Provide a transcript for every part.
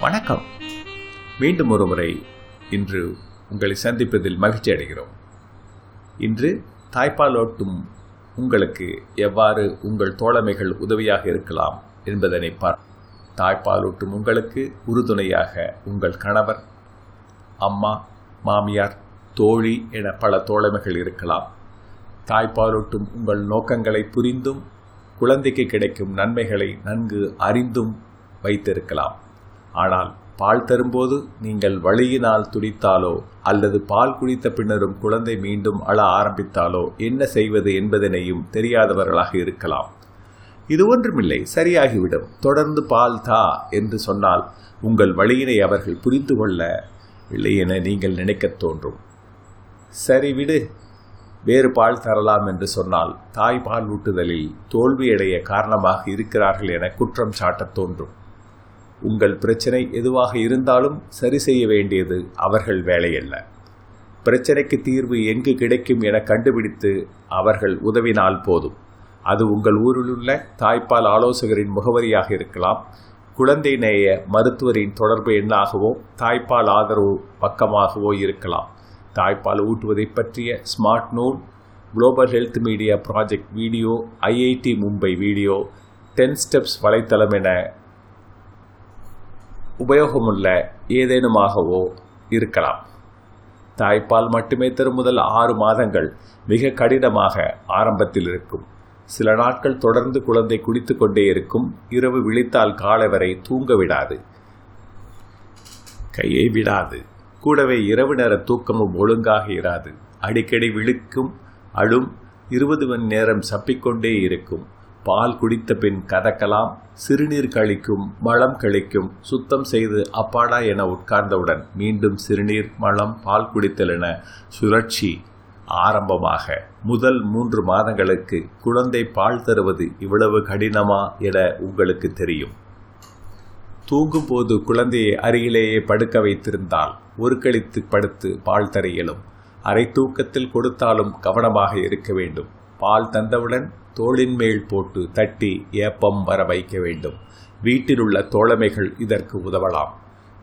வணக்கம். மீண்டும் ஒரு முறை இன்று உங்களை சந்திப்பதில் மகிழ்ச்சி அடைகிறோம். இன்று தாய்ப்பாலோட்டும் உங்களுக்கு எவ்வாறு உங்கள் தோழமைகள் உதவியாக இருக்கலாம் என்பதனை பார் தாய்ப்பாலூட்டும் உங்களுக்கு உறுதுணையாக உங்கள் கணவர் அம்மா மாமியார் தோழி என பல தோழமைகள் இருக்கலாம். தாய்ப்பாலூட்டும் உங்கள் நோக்கங்களை புரிந்தும் குழந்தைக்கு கிடைக்கும் நன்மைகளை நன்கு அறிந்தும் வைத்திருக்கலாம். ஆனால் பால் தரும்போது நீங்கள் வழியினால் துடித்தாலோ அல்லது பால் குடித்த பின்னரும் குழந்தை மீண்டும் அழ ஆரம்பித்தாலோ என்ன செய்வது என்பதனையும் தெரியாதவர்களாக இருக்கலாம். இது ஒன்றுமில்லை சரியாகிவிடும். தொடர்ந்து பால் தா என்று சொன்னால் உங்கள் வழியினை அவர்கள் புரிந்து கொள்ள இல்லை என நீங்கள் நினைக்கத் தோன்றும். சரி விடு வேறு பால் தரலாம் என்று சொன்னால் தாய் பால் ஊட்டுதலில் தோல்வியடைய காரணமாக இருக்கிறார்கள் என குற்றம் சாட்டத் தோன்றும். உங்கள் பிரச்சனை எதுவாக இருந்தாலும் சரி செய்ய வேண்டியது அவர்கள் வேலையல்ல. பிரச்சனைக்கு தீர்வு எங்கு கிடைக்கும் என கண்டுபிடித்து அவர்கள் உதவினால் போதும். அது உங்கள் ஊரிலுள்ள தாய்ப்பால் ஆலோசகரின் முகவரியாக இருக்கலாம். குழந்தை நேய மருத்துவரின் தொடர்பு எண்ணாகவோ தாய்ப்பால் ஆதரவு பக்கமாகவோ இருக்கலாம். தாய்ப்பால் ஊட்டுவதை பற்றிய smart note global health media project video IIT Mumbai video ten steps வலைத்தளம் என உபயோகமுள்ள ஏதேனுமாகவோ இருக்கலாம். தாய்ப்பால் மட்டுமே தரும் முதல் ஆறு மாதங்கள் மிக கடினமாக ஆரம்பத்தில் இருக்கும். சில நாட்கள் தொடர்ந்து குழந்தை குடித்து கொண்டே இருக்கும். இரவு விழித்தால் காலை வரை தூங்க விடாது. கையை விடாது. கூடவே இரவு நேர தூக்கமும் ஒழுங்காக இராது. அடிக்கடி விழிக்கும் அழும் இருபது மணி நேரம் சப்பிக்கொண்டே இருக்கும். பால் குடித்த பின் கதக்கலாம் சிறுநீர் கழிக்கும் மலம் கழிக்கும் சுத்தம் செய்து அப்பாடா என உட்கார்ந்தவுடன் மீண்டும் சிறுநீர் மலம் பால் குடித்தல் என சுழற்சி ஆரம்பமாக. முதல் மூன்று மாதங்களுக்கு குழந்தை பால் தருவது இவ்வளவு கடினமா என உங்களுக்கு தெரியும். தூங்கும்போது குழந்தையை அருகிலேயே படுக்க வைத்திருந்தால் ஒரு கழித்து படுத்து பால் தர இயலும். அரை தூக்கத்தில் கொடுத்தாலும் கவனமாக இருக்க வேண்டும். பால் தந்தவுடன் தோளின் மேல் போட்டு தட்டி ஏப்பம் வர வைக்க வேண்டும். வீட்டில் உள்ள தோழமைகள் இதற்கு உதவலாம்.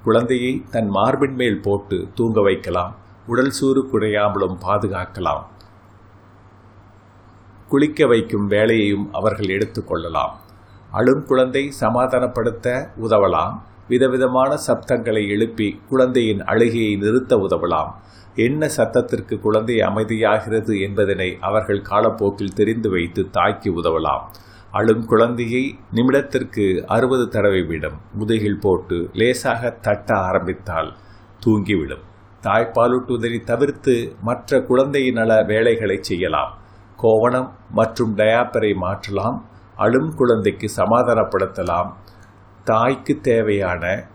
குழந்தையை தன் மார்பின் மேல் போட்டு தூங்க வைக்கலாம். உடல் சூறு குறையாமலும் பாதுகாக்கலாம். குளிக்க வைக்கும் வேலையையும் அவர்கள் எடுத்துக்கொள்ளலாம் அழும் குழந்தை சமாதானப்படுத்த உதவலாம். விதவிதமான சப்தங்களை எழுப்பி குழந்தையின் அழுகையை நிறுத்த உதவலாம். என்ன சத்தத்திற்கு குழந்தை அமைதியாகிறது என்பதனை அவர்கள் காலப்போக்கில் தெரிந்து வைத்து தாய்க்கு உதவலாம். அழும் குழந்தையை நிமிடத்திற்கு அறுபது தடவை விடும். முதுகில் போட்டு லேசாக தட்ட ஆரம்பித்தால் தூங்கிவிடும். தாய்ப்பாலூட்டுவதை தவிர்த்து மற்ற குழந்தை நல வேலைகளை செய்யலாம். கோவணம் மற்றும் டயாப்பரை மாற்றலாம். அழும் குழந்தைக்கு சமாதானப்படுத்தலாம். தாய்க்கு தேவையான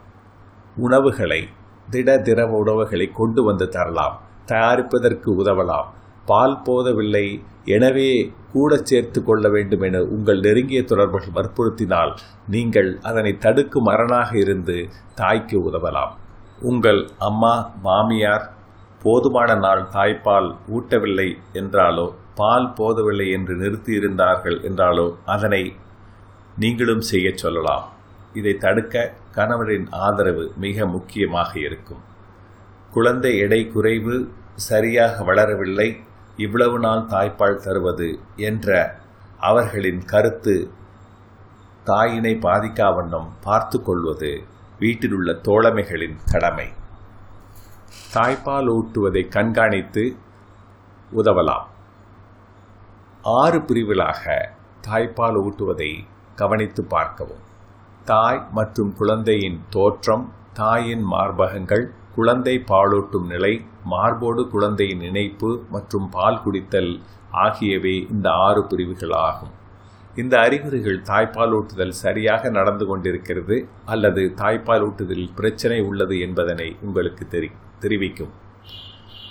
உணவுகளை திட திரவ உணவுகளை கொண்டு வந்து தரலாம் தயாரிப்பதற்கு உதவலாம். பால் போதவில்லை எனவே கூட சேர்த்து கொள்ள வேண்டும் என உங்கள் நெருங்கிய தொடர்புகள் வற்புறுத்தினால் நீங்கள் அதனை தடுக்கும் அரணாக இருந்து தாய்க்கு உதவலாம். உங்கள் அம்மா மாமியார் போதுமான நாள் தாய்ப்பால் ஊட்டவில்லை என்றாலோ பால் போதவில்லை என்று நிறுத்தியிருந்தார்கள் என்றாலோ அதனை நீங்களும் செய்யச் சொல்லலாம். இதை தடுக்க கணவரின் ஆதரவு மிக முக்கியமாக இருக்கும். குழந்தை எடை குறைவு சரியாக வளரவில்லை இவ்வளவு நாள் தாய்ப்பால் தருவது என்ற அவர்களின் கருத்து தாயினை பாதிக்காவண்ணம் பார்த்து கொள்வது வீட்டிலுள்ள தோழமைகளின் கடமை. தாய்ப்பால் ஊட்டுவதை கண்காணித்து உதவலாம். ஆறு பிரிவுகளாக தாய்ப்பால் ஊட்டுவதை கவனித்து பார்க்கவும். தாய் மற்றும் குழந்தையின் தோற்றம் தாயின் மார்பகங்கள் குழந்தை பாலூட்டும் நிலை மார்போடு குழந்தையின் இணைப்பு மற்றும் பால் குடித்தல் ஆகியவை இந்த ஆறு பிரிவுகள் ஆகும் இந்த அறிகுறிகள் தாய்ப்பாலூட்டுதல் சரியாக நடந்து கொண்டிருக்கிறது அல்லது தாய்ப்பாலூட்டுதலில் பிரச்சனை உள்ளது என்பதனை உங்களுக்கு தெரி தெரிவிக்கும்.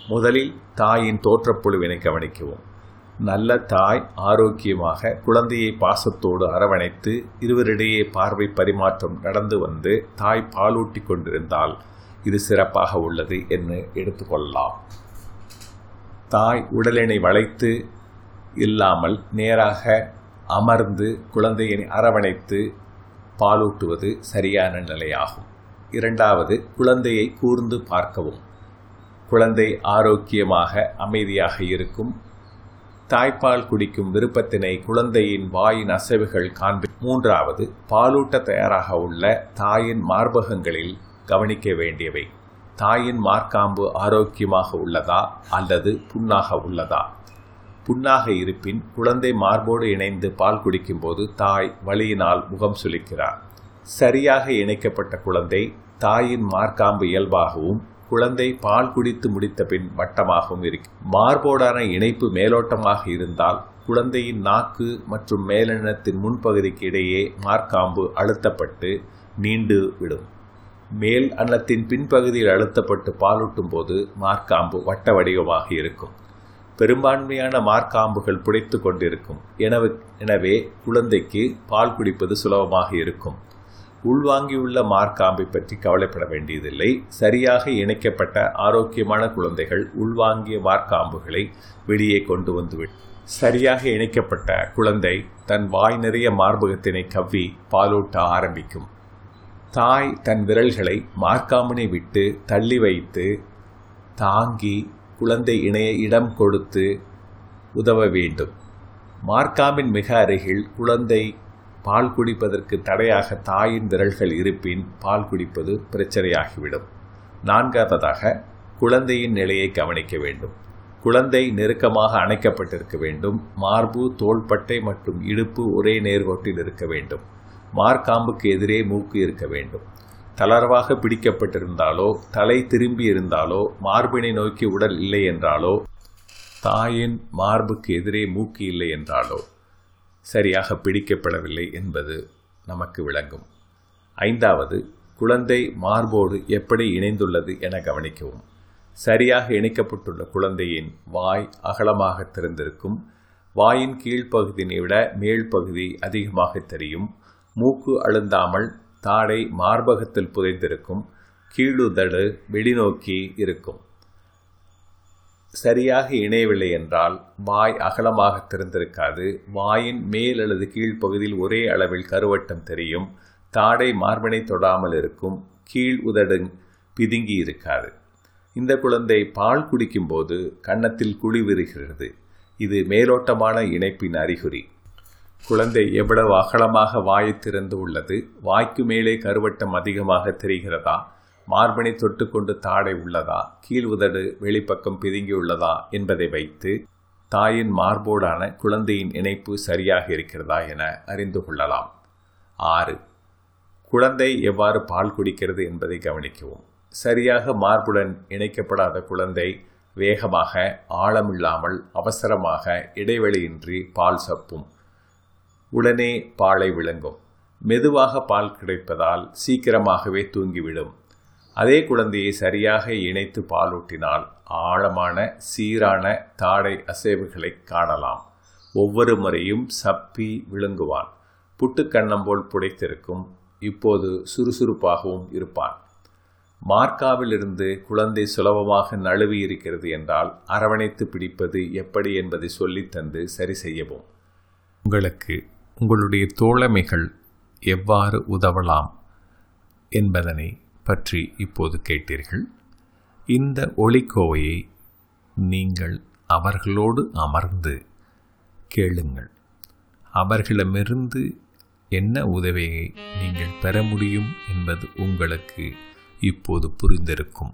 முதலில் தாயின் தோற்றப்புழுவினை கவனிக்கவும். நல்ல தாய் ஆரோக்கியமாக குழந்தையை பாசத்தோடு அரவணைத்து இருவரிடையே பார்வை பரிமாற்றம் நடந்து வந்து தாய் பாலூட்டி கொண்டிருந்தால் இது சிறப்பாக உள்ளது என்று எடுத்துக்கொள்ளலாம். தாய் உடலினை வளைத்து இல்லாமல் நேராக அமர்ந்து குழந்தையினை அரவணைத்து பாலூட்டுவது சரியான நிலையாகும். இரண்டாவது குழந்தையை கூர்ந்து பார்க்கவும். குழந்தை ஆரோக்கியமாக அமைதியாக இருக்கும். தாய்ப்பால் குடிக்கும் விருப்பத்தினை குழந்தையின் வாயின் அசைவுகள் காண்பி மூன்றாவது பாலூட்ட தயாராக உள்ள தாயின் மார்பகங்களில் கவனிக்க வேண்டியவை. தாயின் மார்க்காம்பு ஆரோக்கியமாக உள்ளதா அல்லது புண்ணாக உள்ளதா? புண்ணாக இருப்பின் குழந்தை மார்போடு இணைந்து பால் குடிக்கும்போது தாய் வலியினால் முகம் சுளிக்கிறார். சரியாக இணைக்கப்பட்ட குழந்தை தாயின் மார்க்காம்பு இயல்பாகவும் குழந்தை பால் குடித்து முடித்த பின் வட்டமாகவும் இருக்கும் மார்போடான இணைப்பு மேலோட்டமாக இருந்தால் குழந்தையின் நாக்கு மற்றும் மேலெண்ணத்தின் முன்பகுதிக்கு இடையே மார்க்காம்பு அழுத்தப்பட்டு நீண்டு விடும். மேல் அன்னத்தின் பின்பகுதியில் அழுத்தப்பட்டு பாலூட்டும் போது மார்க்காம்பு வட்ட வடிவமாக இருக்கும். பெரும்பான்மையான மார்க்காம்புகள் புடைத்து கொண்டிருக்கும். எனவே எனவே குழந்தைக்கு பால் குடிப்பது சுலபமாக இருக்கும். உள்வாங்கியுள்ள மார்க்காம்பை பற்றி கவலைப்பட வேண்டியதில்லை. சரியாக இணைக்கப்பட்ட ஆரோக்கியமான குழந்தைகள் உள்வாங்கிய மார்க்காம்புகளை வெளியே கொண்டு வந்துவிடும் சரியாக இணைக்கப்பட்ட குழந்தை தன் வாய் நிறைய மார்பகத்தினை கவ்வி பாலூட்ட ஆரம்பிக்கும். தாய் தன் விரல்களை மார்க்காம்பினை விட்டு தள்ளி வைத்து தாங்கி குழந்தை இணைய இடம் கொடுத்து உதவ வேண்டும். மார்க்காம்பின் மிக அருகில் குழந்தை பால் குடிப்பதற்கு தடையாக தாயின் விரல்கள் இருப்பின் பால் குடிப்பது பிரச்சனையாகிவிடும். நான்காவதாக குழந்தையின் நிலையை கவனிக்க வேண்டும். குழந்தை நெருக்கமாக அணைக்கப்பட்டிருக்க வேண்டும். மார்பு தோள்பட்டை மற்றும் இடுப்பு ஒரே நேர்கோட்டில் இருக்க வேண்டும். மார்க்காம்புக்கு எதிரே மூக்கு இருக்க வேண்டும். தளர்வாக பிடிக்கப்பட்டிருந்தாலோ தலை திரும்பி இருந்தாலோ மார்பினை நோக்கி உடல் இல்லை என்றாலோ தாயின் மார்புக்கு எதிரே மூக்கு இல்லை என்றாலோ சரியாக பிடிக்கப்படவில்லை என்பது நமக்கு விளங்கும். ஐந்தாவது குழந்தை மார்போடு எப்படி இணைந்துள்ளது என கவனிக்கவும். சரியாக இணைக்கப்பட்டுள்ள குழந்தையின் வாய் அகலமாக திறந்திருக்கும். வாயின் கீழ்ப்பகுதியினை விட மேல் பகுதி அதிகமாக தெரியும். மூக்கு அழுந்தாமல் தாடை மார்பகத்தில் புதைந்திருக்கும். கீழுதடு வெளிநோக்கி இருக்கும். சரியாக இணையவில்லை என்றால் வாய் அகலமாக திறந்திருக்காது. வாயின் மேல் அல்லது கீழ்ப்பகுதியில் ஒரே அளவில் கருவட்டம் தெரியும். தாடை மார்பினை தொடாமல் இருக்கும். கீழ் உதடு பிதுங்கி இருக்காது. இந்த குழந்தை பால் குடிக்கும்போது கன்னத்தில் குழி விரிகிறது. இது மேலோட்டமான இணைப்பின் அறிகுறி. குழந்தை எவ்வளவு அகலமாக வாயை திறந்து உள்ளது? வாய்க்கு மேலே கருவட்டம் அதிகமாக தெரிகிறதா? மார்பனை தொட்டுக்கொண்டு தாடை உள்ளதா? கீழ் உதடு வெளிப்பக்கம் பிதுங்கியுள்ளதா என்பதை வைத்து தாயின் மார்போடான குழந்தையின் இணைப்பு சரியாக இருக்கிறதா என அறிந்து கொள்ளலாம். ஆறு. குழந்தை எவ்வாறு பால் குடிக்கிறது என்பதை கவனிக்கவும். சரியாக மார்புடன் இணைக்கப்படாத குழந்தை வேகமாக ஆழமில்லாமல் அவசரமாக இடைவெளியின்றி பால் சப்பும். உடனே பாலை விளங்கும் மெதுவாக பால் கிடைப்பதால் சீக்கிரமாகவே தூங்கிவிடும். அதே குழந்தையை சரியாக இணைத்து பாலூட்டினால் ஆழமான சீரான தாடை அசைவுகளை காணலாம். ஒவ்வொரு முறையும் சப்பி விழுங்குவான். புட்டுக்கண்ணம் போல் புடைத்திருக்கும். இப்போது சுறுசுறுப்பாகவும் இருப்பான். மார்க்காவிலிருந்து குழந்தை சுலபமாக நழுவி இருக்கிறது என்றால் அரவணைத்து பிடிப்பது எப்படி என்பதை சொல்லித்தந்து சரி செய்யவும். உங்களுக்கு உங்களுடைய தோழமைகள் எவ்வாறு உதவலாம் என்பதனை பற்றி இப்போது கேட்டீர்கள். இந்த ஒளிக்கோவையை நீங்கள் அவர்களோடு அமர்ந்து கேளுங்கள். அவர்களிடமிருந்து என்ன உதவியை நீங்கள் பெற முடியும் என்பது உங்களுக்கு இப்போது புரிந்திருக்கும்.